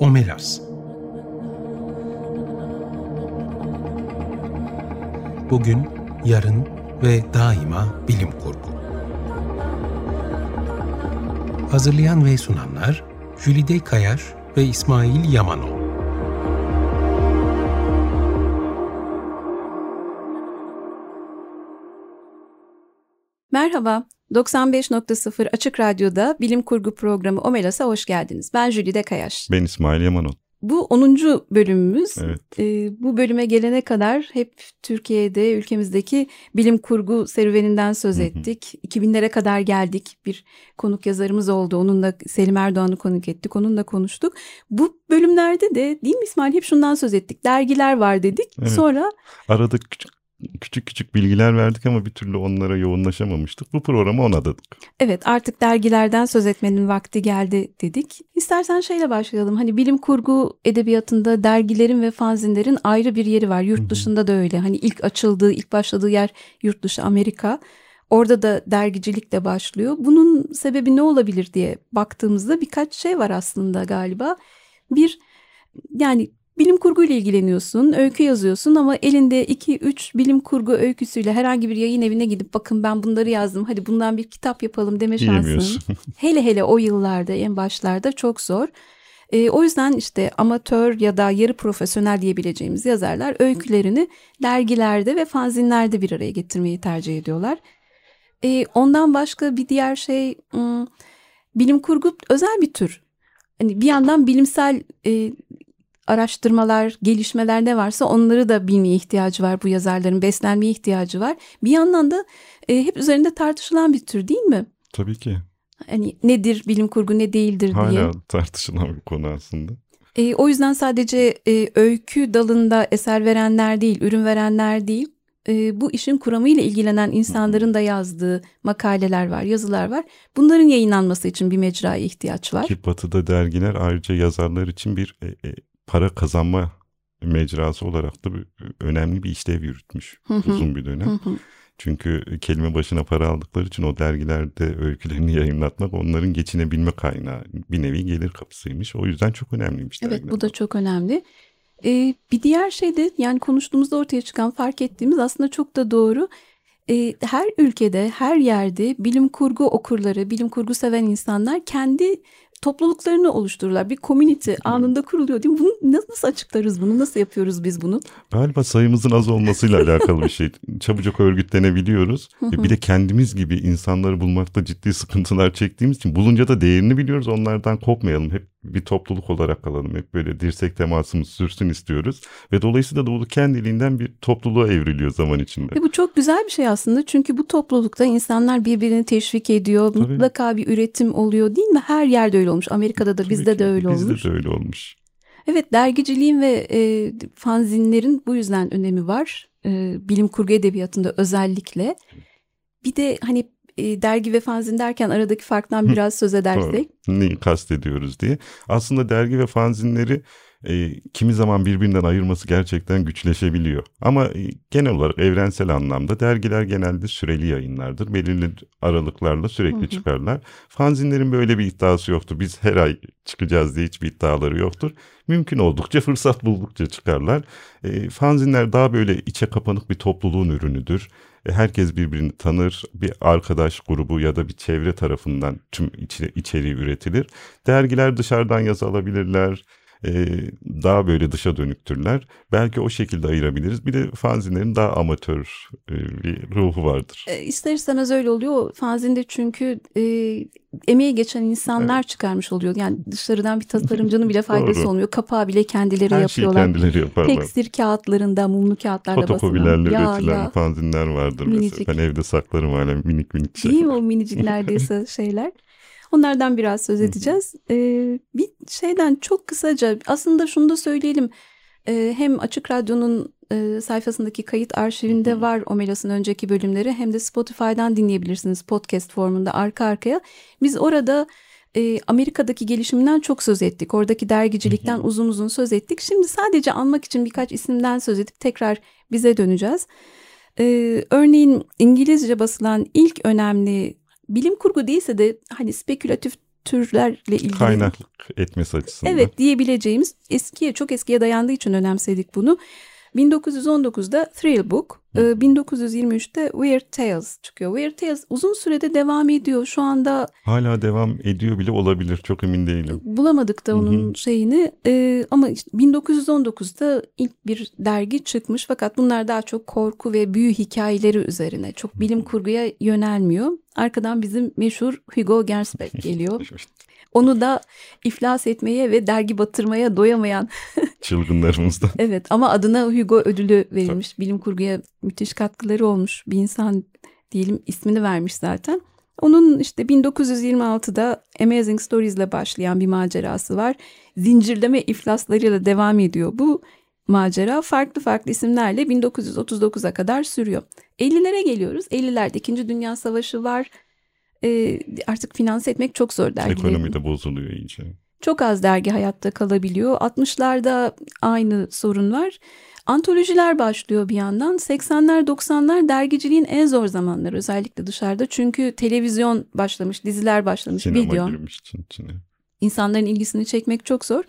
Omelas Bugün, yarın ve daima bilim kurgu. Hazırlayan ve sunanlar Jülide Kayar ve İsmail Yamanol. Merhaba, 95.0 Açık Radyo'da Bilim Kurgu programı Omelas'a hoş geldiniz. Ben Jülide Kayaş. Ben İsmail Yamanol. Bu 10. bölümümüz. Evet. Ee, bu bölüme gelene kadar hep Türkiye'de, ülkemizdeki bilim kurgu serüveninden söz ettik. 2000'lere kadar geldik. Bir konuk yazarımız oldu. Onunla Selim Erdoğan'ı konuk ettik. Onunla konuştuk. Bu bölümlerde de değil mi İsmail hep şundan söz ettik. Dergiler var dedik. Evet. Sonra Arada küçük küçük küçük bilgiler verdik ama bir türlü onlara yoğunlaşamamıştık. Bu programı ona adadık. Evet artık dergilerden söz etmenin vakti geldi dedik. İstersen şeyle başlayalım. Hani bilim kurgu edebiyatında dergilerin ve fanzinlerin ayrı bir yeri var. Yurt dışında da öyle. Hani ilk açıldığı, ilk başladığı yer yurt dışı Amerika. Orada da dergicilik de başlıyor. Bunun sebebi ne olabilir diye baktığımızda birkaç şey var aslında galiba. Bir yani bilim kurguyla ilgileniyorsun, öykü yazıyorsun ama elinde 2-3 bilim kurgu öyküsüyle herhangi bir yayın evine gidip bakın ben bunları yazdım hadi bundan bir kitap yapalım deme şansın. Hele hele o yıllarda en başlarda çok zor. E, o yüzden işte amatör ya da yarı profesyonel diyebileceğimiz yazarlar öykülerini dergilerde ve fanzinlerde bir araya getirmeyi tercih ediyorlar. E, ondan başka bir diğer şey hmm, bilim kurgu özel bir tür. Hani bir yandan bilimsel e, araştırmalar, gelişmeler ne varsa onları da bilmeye ihtiyacı var bu yazarların, beslenmeye ihtiyacı var. Bir yandan da e, hep üzerinde tartışılan bir tür değil mi? Tabii ki. Hani nedir bilim kurgu ne değildir diye. Hala tartışılan bir konu aslında. E, o yüzden sadece e, öykü dalında eser verenler değil, ürün verenler değil, e, bu işin kuramıyla ilgilenen insanların da yazdığı makaleler var, yazılar var. Bunların yayınlanması için bir mecraya ihtiyaç var. Ki batıda dergiler ayrıca yazarlar için bir e, e, para kazanma mecrası olarak da bir, önemli bir işlev yürütmüş Hı hı. uzun bir dönem. Hı hı. Çünkü kelime başına para aldıkları için o dergilerde öykülerini yayınlatmak onların geçinebilme kaynağı. Bir nevi gelir kapısıymış. O yüzden çok önemliymiş Evet dergiler. bu da çok önemli. Ee, bir diğer şey de yani konuştuğumuzda ortaya çıkan fark ettiğimiz aslında çok da doğru. Ee, her ülkede her yerde bilim kurgu okurları, bilim kurgu seven insanlar kendi topluluklarını oluştururlar. Bir community anında kuruluyor değil mi? Bunu nasıl açıklarız bunu? Nasıl yapıyoruz biz bunu? Galiba sayımızın az olmasıyla alakalı bir şey. Çabucak örgütlenebiliyoruz. E bir de kendimiz gibi insanları bulmakta ciddi sıkıntılar çektiğimiz için bulunca da değerini biliyoruz. Onlardan kopmayalım. Hep bir topluluk olarak kalalım. Hep böyle dirsek temasımız sürsün istiyoruz. Ve dolayısıyla da bu kendiliğinden bir topluluğa evriliyor zaman içinde. Ve bu çok güzel bir şey aslında. Çünkü bu toplulukta insanlar birbirini teşvik ediyor. Tabii. Mutlaka bir üretim oluyor değil mi? Her yerde öyle olmuş. Amerika'da da Tabii bizde ki. de öyle Bizde olmuş. de öyle olmuş. Evet dergiciliğin ve e, fanzinlerin bu yüzden önemi var. E, bilim kurgu edebiyatında özellikle. Bir de hani e, dergi ve fanzin derken aradaki farktan biraz söz edersek. Neyi kastediyoruz diye. Aslında dergi ve fanzinleri e, kimi zaman birbirinden ayırması gerçekten güçleşebiliyor. Ama e, genel olarak evrensel anlamda dergiler genelde süreli yayınlardır. Belirli aralıklarla sürekli çıkarlar. Fanzinlerin böyle bir iddiası yoktur. Biz her ay çıkacağız diye hiçbir iddiaları yoktur. Mümkün oldukça fırsat buldukça çıkarlar. E, fanzinler daha böyle içe kapanık bir topluluğun ürünüdür. E, herkes birbirini tanır. Bir arkadaş grubu ya da bir çevre tarafından tüm içeriği üretilir. Dergiler dışarıdan yazı alabilirler. E, daha böyle dışa dönüktürler. Belki o şekilde ayırabiliriz. Bir de fanzinlerin daha amatör e, bir ruhu vardır. E, ister istemez öyle oluyor. Fanzinde çünkü e, emeği geçen insanlar çıkarmış oluyor. Yani dışarıdan bir tasarımcının bile faydası olmuyor. Kapağı bile kendileri Her şeyi yapıyorlar. kendileri yaparlar. Tekstil kağıtlarında, mumlu kağıtlarda basılan. Fotokopilerle üretilen ya. fanzinler vardır Minicik. mesela. Ben evde saklarım hala minik minik şeyler. Değil mi o minicik neredeyse şeyler? Onlardan biraz söz edeceğiz. Ee, bir şeyden çok kısaca aslında şunu da söyleyelim. Ee, hem Açık Radyo'nun e, sayfasındaki kayıt arşivinde var Omelas'ın önceki bölümleri hem de Spotify'dan dinleyebilirsiniz podcast formunda arka arkaya. Biz orada e, Amerika'daki gelişiminden çok söz ettik. Oradaki dergicilikten uzun uzun söz ettik. Şimdi sadece anmak için birkaç isimden söz edip tekrar bize döneceğiz. Ee, örneğin İngilizce basılan ilk önemli bilim kurgu değilse de hani spekülatif türlerle ilgili Kaynaklık etmesi açısından. Evet diyebileceğimiz eskiye çok eskiye dayandığı için önemsedik bunu. 1919'da Thrill Book, e, 1923'te Weird Tales çıkıyor. Weird Tales uzun sürede devam ediyor. Şu anda Hala devam ediyor bile olabilir çok emin değilim. bulamadık da onun Hı hı. şeyini E, ama işte 1919'da ilk bir dergi çıkmış fakat bunlar daha çok korku ve büyü hikayeleri üzerine çok bilim kurguya yönelmiyor. Arkadan bizim meşhur Hugo Gernsback geliyor. Onu da iflas etmeye ve dergi batırmaya doyamayan Çılgınlarımızda. Evet ama adına Hugo ödülü verilmiş. Bilim kurguya müthiş katkıları olmuş bir insan diyelim ismini vermiş zaten. Onun işte 1926'da Amazing Stories ile başlayan bir macerası var. Zincirleme iflaslarıyla devam ediyor. Bu macera farklı farklı isimlerle 1939'a kadar sürüyor. 50'lere geliyoruz. 50'lerde 2. Dünya Savaşı var. Ee, artık finanse etmek çok zor dergileri. Ekonomi de bozuluyor iyice. Çok az dergi hayatta kalabiliyor. 60'larda aynı sorun var. Antolojiler başlıyor bir yandan. 80'ler 90'lar dergiciliğin en zor zamanları özellikle dışarıda. Çünkü televizyon başlamış, diziler başlamış, Sinema video. girmiş için içine. İnsanların ilgisini çekmek çok zor.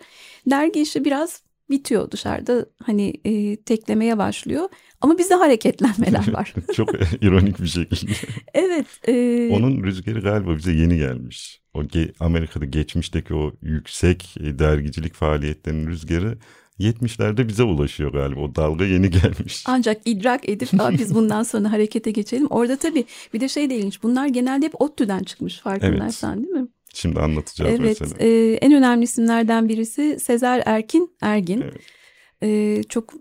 Dergi işi biraz bitiyor dışarıda. Hani e, teklemeye başlıyor. Ama bizde hareketlenmeler var. çok ironik bir şekilde. evet. e, Onun rüzgarı galiba bize yeni gelmiş. O ge- Amerika'da geçmişteki o yüksek e, dergicilik faaliyetlerinin rüzgarı 70'lerde bize ulaşıyor galiba. O dalga yeni gelmiş. Ancak idrak edip Aa, biz bundan sonra harekete geçelim. Orada tabii bir de şey de ilginç. Bunlar genelde hep ODTÜ'den çıkmış farkındaysan değil mi? Şimdi anlatacağız Evet. mesela. e, en önemli isimlerden birisi Sezer Erkin Ergin. Evet. E, çok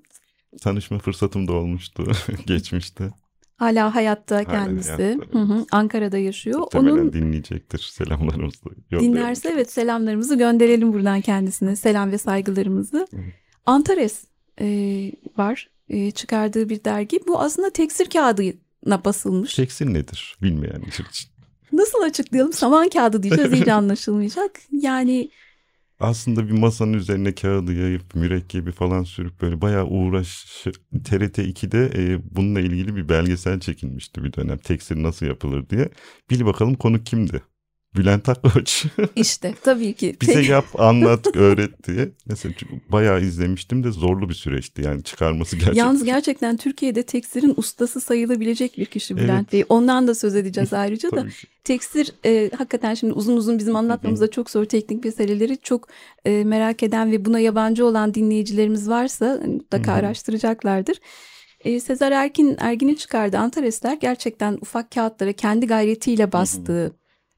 Tanışma fırsatım da olmuştu geçmişte. hala hayatta Hala kendisi. hayatta, Hı hı, Ankara'da yaşıyor. Muhtemelen Onun dinleyecektir. Selamlarımızı dinlerse evet selamlarımızı gönderelim buradan kendisine. Selam ve saygılarımızı. Evet. Antares e, var. E, çıkardığı bir dergi. Bu aslında tekstil kağıdına basılmış. Tekstil nedir bilmeyenler için. Nasıl açıklayalım? Saman kağıdı diyeceğiz iyice anlaşılmayacak. Yani Aslında bir masanın üzerine kağıdı yayıp mürekkebi falan sürüp böyle bayağı uğraş TRT 2'de e, bununla ilgili bir belgesel çekilmişti bir dönem. Tekstil nasıl yapılır diye. Bil bakalım konu kimdi? Bülent Akkoç. işte tabii ki. Bize yap, anlat, öğret diye. Mesela bayağı izlemiştim de zorlu bir süreçti. Yani çıkarması gerçekten. Yalnız gerçekten Türkiye'de tekstilin ustası sayılabilecek bir kişi Bülent Evet. Bey. Ondan da söz edeceğiz ayrıca da. Ki. E, hakikaten şimdi uzun uzun bizim anlatmamız da çok zor teknik meseleleri çok e, merak eden ve buna yabancı olan dinleyicilerimiz varsa hani mutlaka araştıracaklardır. E, Sezer Erkin Ergin'in çıkardığı Antaresler gerçekten ufak kağıtlara kendi gayretiyle bastığı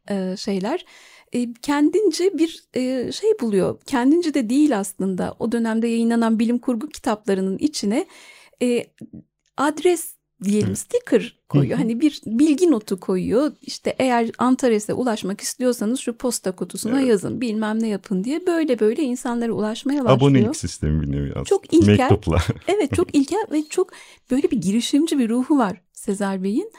e, şeyler. E, kendince bir e, şey buluyor. Kendince de değil aslında. O dönemde yayınlanan bilim kurgu kitaplarının içine e, adres diyelim sticker koyuyor. Hani bir bilgi notu koyuyor. İşte eğer Antares'e ulaşmak istiyorsanız şu posta kutusuna Evet. yazın bilmem ne yapın diye böyle böyle insanlara ulaşmaya başlıyor. Abonelik sistemi bir nevi aslında. Çok ilkel. Mektuplar. Evet çok ilkel ve çok böyle bir girişimci bir ruhu var Sezer Bey'in.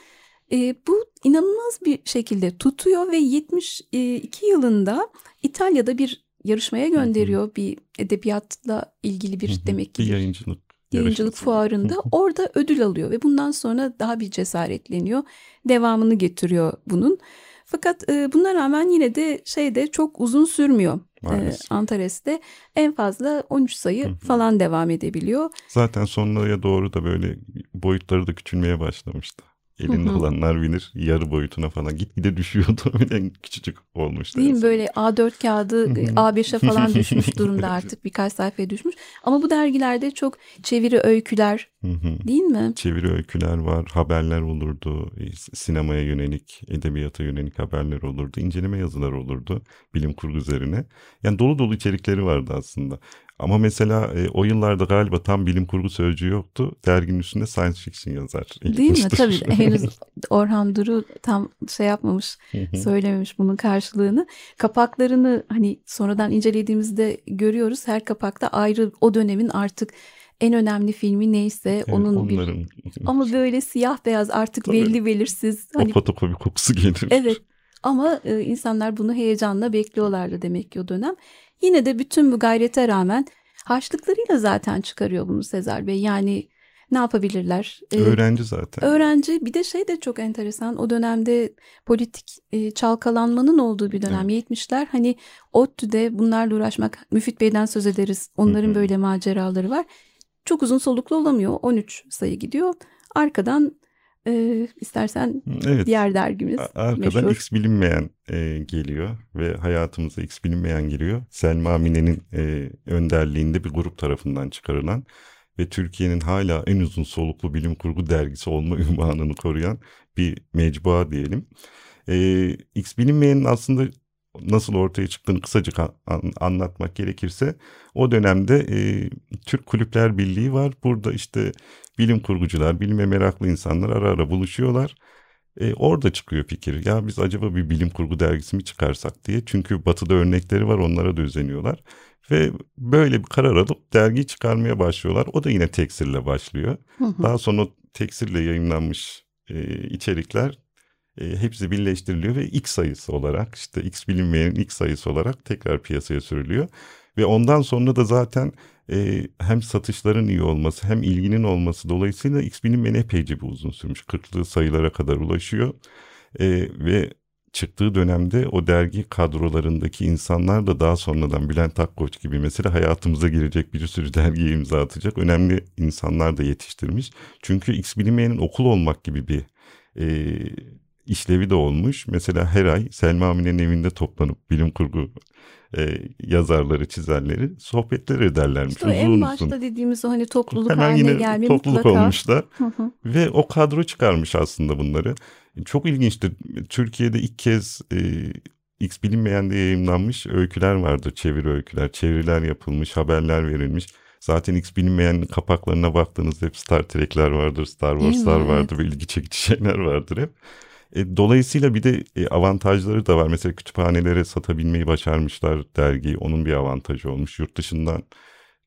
E, bu inanılmaz bir şekilde tutuyor ve 72 yılında İtalya'da bir yarışmaya gönderiyor. Bir edebiyatla ilgili bir Hı hı. demek ki bir yayıncılık. yayıncılık fuarında Hı hı. orada ödül alıyor ve bundan sonra daha bir cesaretleniyor. Devamını getiriyor bunun. Fakat e, buna rağmen yine de şeyde çok uzun sürmüyor. E. Antares'te en fazla 13 sayı Hı hı. falan devam edebiliyor. Zaten sonlara doğru da böyle boyutları da küçülmeye başlamıştı. Elinde olanlar bilir yarı boyutuna falan gitgide düşüyordu. en küçücük olmuştu. Değil mi? Böyle A4 kağıdı Hı hı. A5'e falan düşmüş durumda artık birkaç sayfaya düşmüş. Ama bu dergilerde çok çeviri öyküler değil mi? Çeviri öyküler var, haberler olurdu, e, sinemaya yönelik, edebiyata yönelik haberler olurdu, inceleme yazılar olurdu bilim kurgu üzerine. Yani dolu dolu içerikleri vardı aslında. Ama mesela e, o yıllarda galiba tam bilim kurgu sözcüğü yoktu. Derginin üstünde science fiction yazar. Değil mi? Tabii henüz Orhan Duru tam şey yapmamış, söylememiş bunun karşılığını. Kapaklarını hani sonradan incelediğimizde görüyoruz. Her kapakta ayrı o dönemin artık en önemli filmi neyse Evet, onun bir onların ama böyle siyah beyaz artık Tabii. belli belirsiz. o Hani fotokopi kokusu gelir. Evet ama e, insanlar bunu heyecanla bekliyorlardı demek ki o dönem. Yine de bütün bu gayrete rağmen harçlıklarıyla zaten çıkarıyor bunu Sezer Bey. Yani ne yapabilirler? Ee, öğrenci zaten. Öğrenci bir de şey de çok enteresan o dönemde politik e, çalkalanmanın olduğu bir dönem evet. 70'ler hani ODTÜ'de bunlarla uğraşmak Müfit Bey'den söz ederiz onların Hı-hı. böyle maceraları var. Çok uzun soluklu olamıyor 13 sayı gidiyor arkadan e, istersen evet. diğer dergimiz. Arkadan meşhur. X bilinmeyen e, geliyor ve hayatımıza X bilinmeyen geliyor. Selma Mine'nin e, önderliğinde bir grup tarafından çıkarılan ve Türkiye'nin hala en uzun soluklu bilim kurgu dergisi olma ünvanını koruyan bir mecbua diyelim. E, X bilinmeyenin aslında nasıl ortaya çıktığını kısaca an, anlatmak gerekirse o dönemde e, Türk Kulüpler Birliği var. Burada işte bilim kurgucular, bilime meraklı insanlar ara ara buluşuyorlar. E, orada çıkıyor fikir. Ya biz acaba bir bilim kurgu dergisi mi çıkarsak diye. Çünkü batıda örnekleri var onlara da özeniyorlar. Ve böyle bir karar alıp dergi çıkarmaya başlıyorlar. O da yine teksirle başlıyor. Hı hı. Daha sonra teksirle yayınlanmış e, içerikler e, hepsi birleştiriliyor ve X sayısı olarak işte X bilinmeyenin X sayısı olarak tekrar piyasaya sürülüyor. Ve ondan sonra da zaten e, hem satışların iyi olması hem ilginin olması dolayısıyla X bilinmeyen epeyce bir uzun sürmüş. 40'lı sayılara kadar ulaşıyor. E, ve çıktığı dönemde o dergi kadrolarındaki insanlar da daha sonradan Bülent Akkoç gibi mesela hayatımıza girecek bir sürü dergiye imza atacak önemli insanlar da yetiştirmiş. Çünkü X bilinmeyenin okul olmak gibi bir e, işlevi de olmuş. Mesela her ay Selma Amine'nin evinde toplanıp bilim kurgu e, yazarları, çizerleri sohbetler ederlermiş. İşte uzun en başta uzun. dediğimiz o hani topluluk Hemen haline gelme topluluk mutlaka. olmuşlar. Ve o kadro çıkarmış aslında bunları. Çok ilginçtir. Türkiye'de ilk kez e, X bilinmeyen diye yayınlanmış öyküler vardır. Çeviri öyküler, çeviriler yapılmış, haberler verilmiş. Zaten X bilinmeyen kapaklarına baktığınızda hep Star Trek'ler vardır, Star Wars'lar vardır ve ilgi çekici şeyler vardır hep. E, dolayısıyla bir de e, avantajları da var. Mesela kütüphanelere satabilmeyi başarmışlar dergiyi. Onun bir avantajı olmuş. Yurt dışından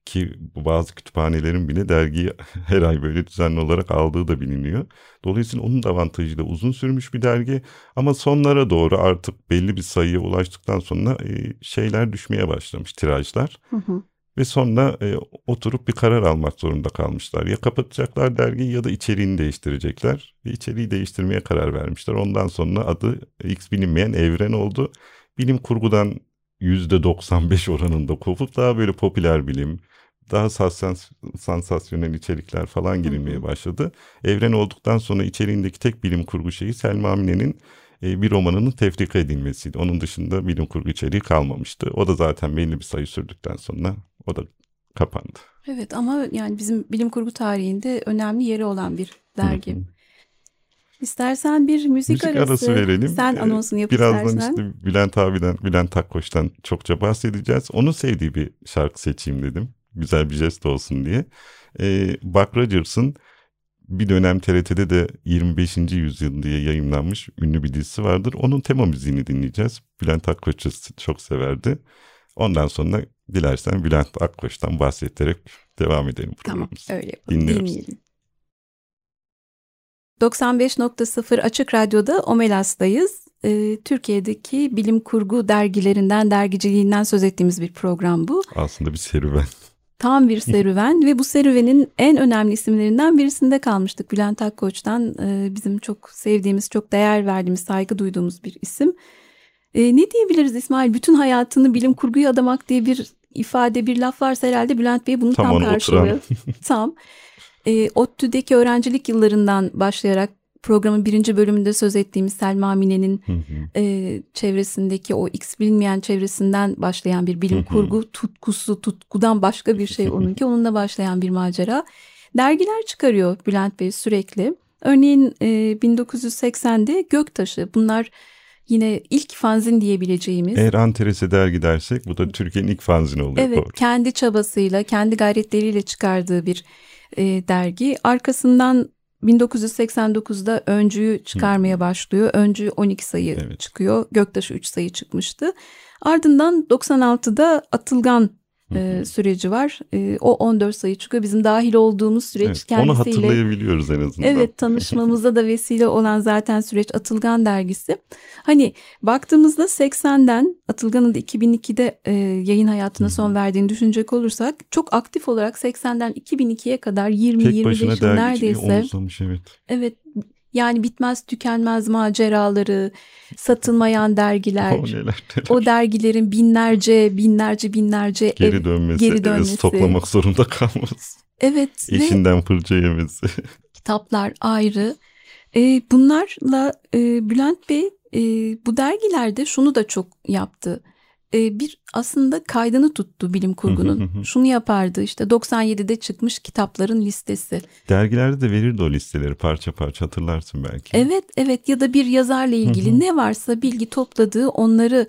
ki bazı kütüphanelerin bile dergiyi her ay böyle düzenli olarak aldığı da biliniyor. Dolayısıyla onun da avantajıyla uzun sürmüş bir dergi ama sonlara doğru artık belli bir sayıya ulaştıktan sonra e, şeyler düşmeye başlamış tirajlar. Hı hı. Ve sonra e, oturup bir karar almak zorunda kalmışlar. Ya kapatacaklar dergiyi ya da içeriğini değiştirecekler. Ve içeriği değiştirmeye karar vermişler. Ondan sonra adı X bilinmeyen evren oldu. Bilim kurgudan %95 oranında kopup daha böyle popüler bilim, daha sassans sansasyonel içerikler falan girilmeye başladı. Evren olduktan sonra içeriğindeki tek bilim kurgu şeyi Selma Mine'nin e, bir romanının tefrika edilmesiydi. Onun dışında bilim kurgu içeriği kalmamıştı. O da zaten belli bir sayı sürdükten sonra o da kapandı. Evet ama yani bizim bilim kurgu tarihinde önemli yeri olan bir dergi. İstersen bir müzik, müzik arası, arası verelim. Sen anonsunu yap Birazdan istersen. işte Bülent abiden, Bülent Akkoç'tan çokça bahsedeceğiz. Onun sevdiği bir şarkı seçeyim dedim. Güzel bir jest olsun diye. Ee, Buck Rogers'ın bir dönem TRT'de de 25. yüzyıl diye yayınlanmış ünlü bir dizisi vardır. Onun tema müziğini dinleyeceğiz. Bülent Akkoç'u çok severdi. Ondan sonra dilersen Bülent Akkoç'tan bahsettirerek devam edelim. Tamam öyle yapalım. Dinliyoruz. Dinleyelim. 95.0 Açık Radyo'da Omelas'tayız. Ee, Türkiye'deki bilim kurgu dergilerinden, dergiciliğinden söz ettiğimiz bir program bu. Aslında bir serüven. Tam bir serüven ve bu serüvenin en önemli isimlerinden birisinde kalmıştık. Bülent Akkoç'tan e, bizim çok sevdiğimiz, çok değer verdiğimiz, saygı duyduğumuz bir isim. E, ne diyebiliriz İsmail? Bütün hayatını bilim kurguya adamak diye bir ifade, bir laf varsa herhalde Bülent Bey bunu tam, tam karşılıyor. tam. E, ODTÜ'deki öğrencilik yıllarından başlayarak programın birinci bölümünde söz ettiğimiz Selma Mine'nin e, çevresindeki o X bilinmeyen çevresinden başlayan bir bilim kurgu tutkusu, tutkudan başka bir şey onunki. Onunla başlayan bir macera. Dergiler çıkarıyor Bülent Bey sürekli. Örneğin e, 1980'de Göktaşı bunlar yine ilk fanzin diyebileceğimiz. Eğer Antares'e dergi dersek bu da Türkiye'nin ilk fanzini oluyor. Evet kendi çabasıyla kendi gayretleriyle çıkardığı bir e, dergi. Arkasından 1989'da Öncü'yü çıkarmaya başlıyor. Öncü 12 sayı evet. çıkıyor. Göktaşı 3 sayı çıkmıştı. Ardından 96'da Atılgan e, süreci var. E, o 14 sayı çıkıyor. Bizim dahil olduğumuz süreç Evet, kendisiyle. onu hatırlayabiliyoruz en azından. Evet tanışmamıza da vesile olan zaten süreç Atılgan dergisi. Hani baktığımızda 80'den Atılgan'ın da 2002'de e, yayın hayatına son verdiğini düşünecek olursak çok aktif olarak 80'den 2002'ye kadar 20-25 Tek başına yıl neredeyse. evet. Evet yani bitmez tükenmez maceraları, satılmayan dergiler, O neler neler. o dergilerin binlerce binlerce binlerce Geri ev- dönmesi, geri dönmesi. stoklamak zorunda kalması, evet ve eşinden fırça yemesi. kitaplar ayrı. E, bunlarla e, Bülent Bey e, bu dergilerde şunu da çok yaptı. E, bir aslında kaydını tuttu bilim kurgunun. şunu yapardı işte 97'de çıkmış kitapların listesi. Dergilerde de verirdi o listeleri parça parça hatırlarsın belki. Evet evet ya da bir yazarla ilgili ne varsa bilgi topladığı onları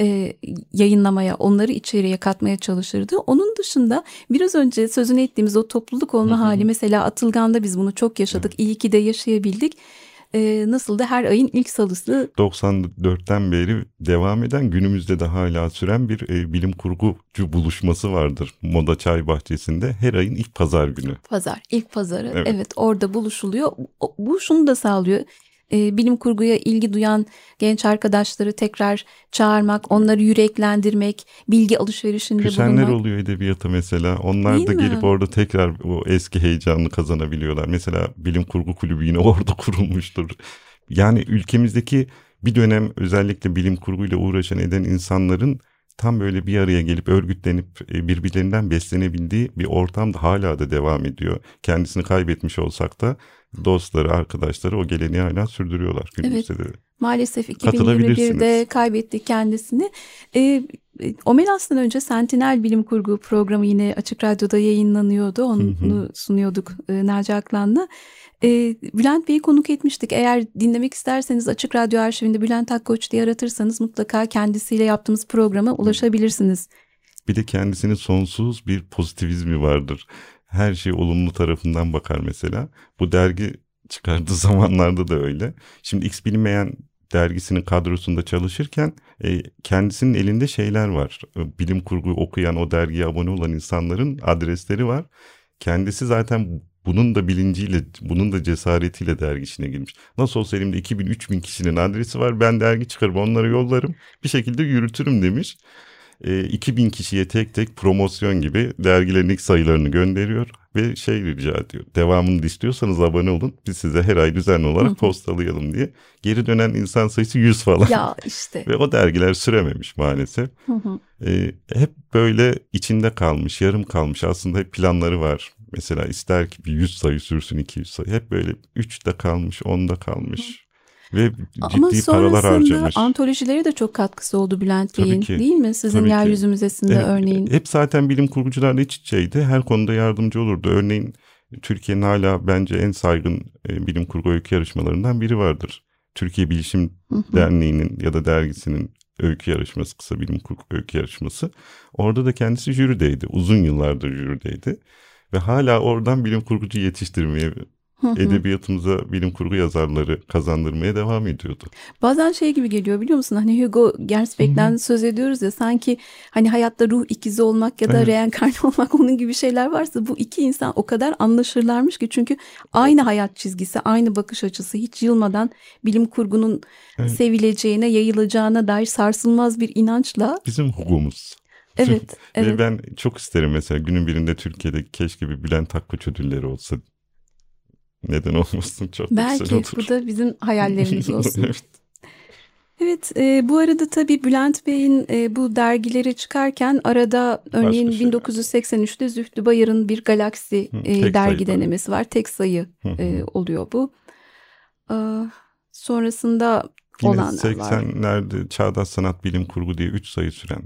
e, yayınlamaya, onları içeriye katmaya çalışırdı. Onun dışında biraz önce sözünü ettiğimiz o topluluk olma hali mesela Atılgan'da biz bunu çok yaşadık. İyi ki de yaşayabildik. E, nasıl da her ayın ilk salısı 94'ten beri devam eden günümüzde de hala süren bir e, bilim kurgucu buluşması vardır. Moda Çay Bahçesi'nde her ayın ilk pazar günü. pazar, ilk pazarı. Evet. Evet, orada buluşuluyor. Bu şunu da sağlıyor. E, bilim kurguya ilgi duyan genç arkadaşları tekrar çağırmak, onları yüreklendirmek, bilgi alışverişinde Küsenler bulunmak. oluyor edebiyata mesela. Onlar Değil da mi? gelip orada tekrar o eski heyecanını kazanabiliyorlar. Mesela bilim kurgu kulübü yine orada kurulmuştur. Yani ülkemizdeki bir dönem özellikle bilim kurguyla uğraşan eden insanların tam böyle bir araya gelip örgütlenip e, birbirlerinden beslenebildiği bir ortam da hala da devam ediyor. Kendisini kaybetmiş olsak da dostları, arkadaşları o geleneği hala sürdürüyorlar günümüzde de. Maalesef Katılabilirsiniz. 2021'de kaybetti kendisini. Ee, Omelas'tan önce Sentinel Bilim Kurgu programı yine Açık Radyo'da yayınlanıyordu. Onu sunuyorduk e, Naci Aklan'la. E, Bülent Bey'i konuk etmiştik. Eğer dinlemek isterseniz Açık Radyo arşivinde Bülent Akkoç diye aratırsanız mutlaka kendisiyle yaptığımız programa ulaşabilirsiniz. Bir de kendisinin sonsuz bir pozitivizmi vardır. Her şey olumlu tarafından bakar mesela. Bu dergi çıkardığı zamanlarda da öyle. Şimdi X bilinmeyen dergisinin kadrosunda çalışırken e, kendisinin elinde şeyler var. E, Bilim kurgu okuyan o dergiye abone olan insanların adresleri var. Kendisi zaten bunun da bilinciyle, bunun da cesaretiyle dergi işine girmiş. Nasıl olsa elimde 2000-3000 kişinin adresi var. Ben dergi çıkarıp onları yollarım. Bir şekilde yürütürüm demiş. E, 2000 kişiye tek tek promosyon gibi dergilerin ilk sayılarını gönderiyor ve şey rica ediyor. Devamını istiyorsanız abone olun. Biz size her ay düzenli olarak postalayalım diye. Geri dönen insan sayısı 100 falan. Ya işte. Ve o dergiler sürememiş maalesef. Ee, hep böyle içinde kalmış, yarım kalmış. Aslında hep planları var. Mesela ister ki bir 100 sayı sürsün, 200 sayı. Hep böyle 3'te kalmış, 10'da kalmış. Ve Ama ciddi paralar sonrasında harcamış. antolojilere de çok katkısı oldu Bülent Bey'in ki. değil mi? Sizin Tabii ki. Yeryüzü Müzesi'nde Evet, örneğin. Hep zaten bilim kurgucularla iç içeydi. Her konuda yardımcı olurdu. Örneğin Türkiye'nin hala bence en saygın e, bilim kurgu öykü yarışmalarından biri vardır. Türkiye Bilişim. Derneği'nin ya da dergisinin öykü yarışması, kısa bilim kurgu öykü yarışması. Orada da kendisi jürideydi. Uzun yıllardır jürideydi. Ve hala oradan bilim kurgucu yetiştirmeye. Edebiyatımıza bilim kurgu yazarları kazandırmaya devam ediyordu. Bazen şey gibi geliyor biliyor musun? Hani Hugo Gernsback'ten söz ediyoruz ya sanki hani hayatta ruh ikizi olmak ya da Evet. reenkarne olmak onun gibi şeyler varsa bu iki insan o kadar anlaşırlarmış ki çünkü aynı hayat çizgisi, aynı bakış açısı hiç yılmadan bilim kurgunun Evet. sevileceğine, yayılacağına dair sarsılmaz bir inançla Bizim hukukumuz. evet, Ve evet. ben çok isterim mesela günün birinde Türkiye'de keşke bir Bülent Akkoç ödülleri olsa. Neden olmasın çok Belki güzel olur. bu da bizim hayallerimiz olsun. Evet. Evet, e, bu arada tabii Bülent Bey'in e, bu dergileri çıkarken arada örneğin şeyler. 1983'te Zühtü Bayır'ın bir Galaksi Hı, e, dergi denemesi var. Tek sayı Hı hı. e, oluyor bu. Ee, sonrasında Yine olanlar var. 80'lerde Çağdaş Sanat Bilim Kurgu diye 3 sayı süren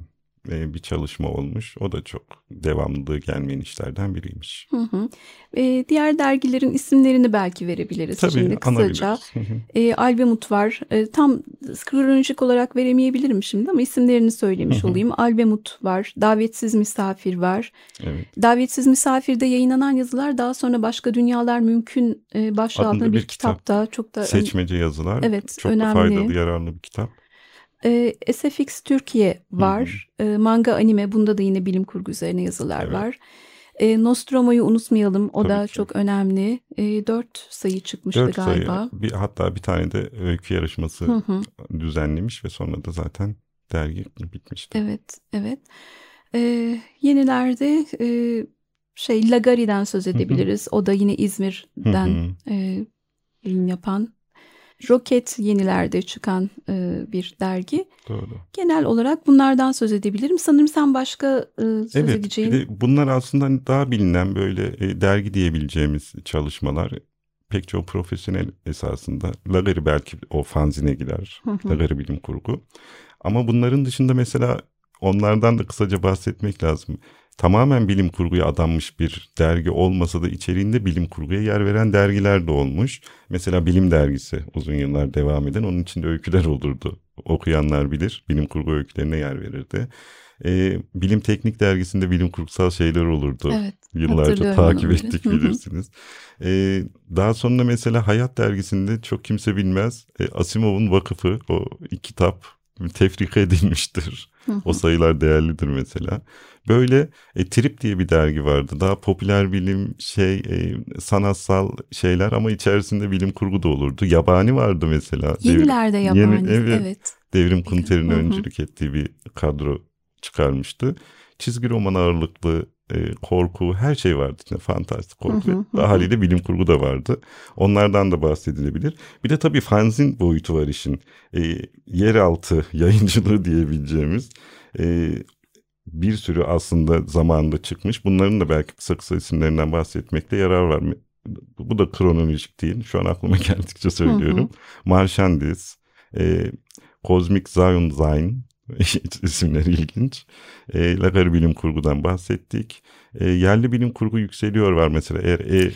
e, bir çalışma olmuş. O da çok devamlılığı gelmeyen işlerden biriymiş. Hı hı. E, diğer dergilerin isimlerini belki verebiliriz Tabii şimdi kısaca. Hı hı. E, Albemut var. E, tam kronolojik olarak veremeyebilirim şimdi ama isimlerini söylemiş Hı hı. olayım. Albemut var. Davetsiz Misafir var. Evet. Davetsiz Misafir'de yayınlanan yazılar daha sonra Başka Dünyalar Mümkün e, başlığı altında bir, bir kitap. kitapta çok da Seçmece yazılar. Evet, çok da önemli. faydalı, yararlı bir kitap. E, SFX Türkiye var. E, manga anime bunda da yine bilim kurgu üzerine yazılar Evet. var. E, Nostromo'yu unutmayalım. O Tabii da ki. çok önemli. E, dört sayı çıkmıştı Dört galiba. sayı, bir, hatta bir tane de öykü yarışması Hı hı. düzenlemiş ve sonra da zaten dergi bitmişti. Evet, evet. E, yenilerde e, şey Lagari'den söz edebiliriz. O da yine Hı İzmir'den hı. e, yayın yapan. Roket yenilerde çıkan e, bir dergi. Doğru. Genel olarak bunlardan söz edebilirim. Sanırım sen başka e, söz Evet, edeceğin. de bunlar aslında daha bilinen böyle e, dergi diyebileceğimiz çalışmalar. Pek çok profesyonel esasında. Lagari belki o fanzine girer. Lagari bilim kurgu. Ama bunların dışında mesela onlardan da kısaca bahsetmek lazım. Tamamen bilim kurguya adanmış bir dergi olmasa da içeriğinde bilim kurguya yer veren dergiler de olmuş. Mesela Bilim Dergisi uzun yıllar devam eden onun içinde öyküler olurdu. Okuyanlar bilir bilim kurgu öykülerine yer verirdi. Ee, bilim Teknik Dergisi'nde bilim kurgusal şeyler olurdu. Evet. Yıllarca takip onları. ettik bilirsiniz. Ee, daha sonra mesela Hayat Dergisi'nde çok kimse bilmez. E, Asimov'un Vakıfı o kitap tefrika edilmiştir. O sayılar değerlidir mesela. Böyle e, Trip diye bir dergi vardı. Daha popüler bilim şey e, sanatsal şeyler ama içerisinde bilim kurgu da olurdu. Yabani vardı mesela. Devrim- Yenilerde Yeni- yabani. evet. evet. Devrim Kunter'in öncülük ettiği bir kadro çıkarmıştı. Çizgi roman ağırlıklı e, korku her şey vardı içinde fantastik korku. Hı hı, hı Ve hı. haliyle bilim kurgu da vardı. Onlardan da bahsedilebilir. Bir de tabii fanzin boyutu var işin. E, yeraltı yayıncılığı diyebileceğimiz e, bir sürü aslında zamanında çıkmış. Bunların da belki kısa kısa isimlerinden bahsetmekte yarar var. Bu da kronolojik değil. Şu an aklıma geldikçe söylüyorum. Marşandiz, e, Cosmic Zion Zine isimleri ilginç. E, Lagari bilim kurgudan bahsettik. E, yerli bilim kurgu yükseliyor var mesela eğer e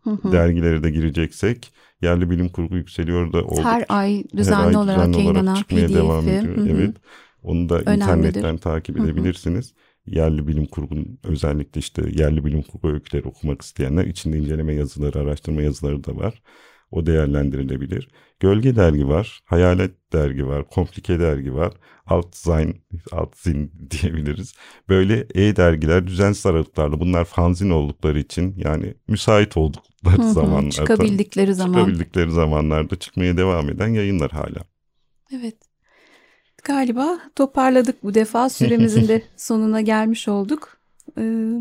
Hı hı. dergileri de gireceksek yerli bilim kurgu yükseliyor da olduk. Her ay Her düzenli ay olarak düzenli olarak yayınlanan çıkmaya devam PDF'i. ediyor. Hı hı. Evet. Onu da Önemlidir. internetten takip Hı hı. edebilirsiniz. Yerli bilim kurgunun özellikle işte yerli bilim kurgu öyküleri okumak isteyenler içinde inceleme yazıları, araştırma yazıları da var. O değerlendirilebilir. Gölge dergi var, Hayalet dergi var, Komplike dergi var, Alt Zin, Alt Zin diyebiliriz. Böyle e-dergiler düzensiz aralıklarla bunlar fanzin oldukları için yani müsait oldukları zamanlarda Çıkabildikleri zaman. çıkabildikleri zamanlarda çıkmaya devam eden yayınlar hala. Evet. Galiba toparladık bu defa. Süremizin de sonuna gelmiş olduk. Ee,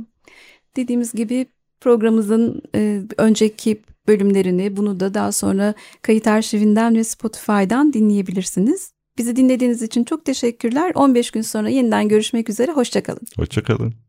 dediğimiz gibi programımızın e, önceki bölümlerini bunu da daha sonra kayıt arşivinden ve Spotify'dan dinleyebilirsiniz. Bizi dinlediğiniz için çok teşekkürler. 15 gün sonra yeniden görüşmek üzere. Hoşçakalın. Hoşçakalın.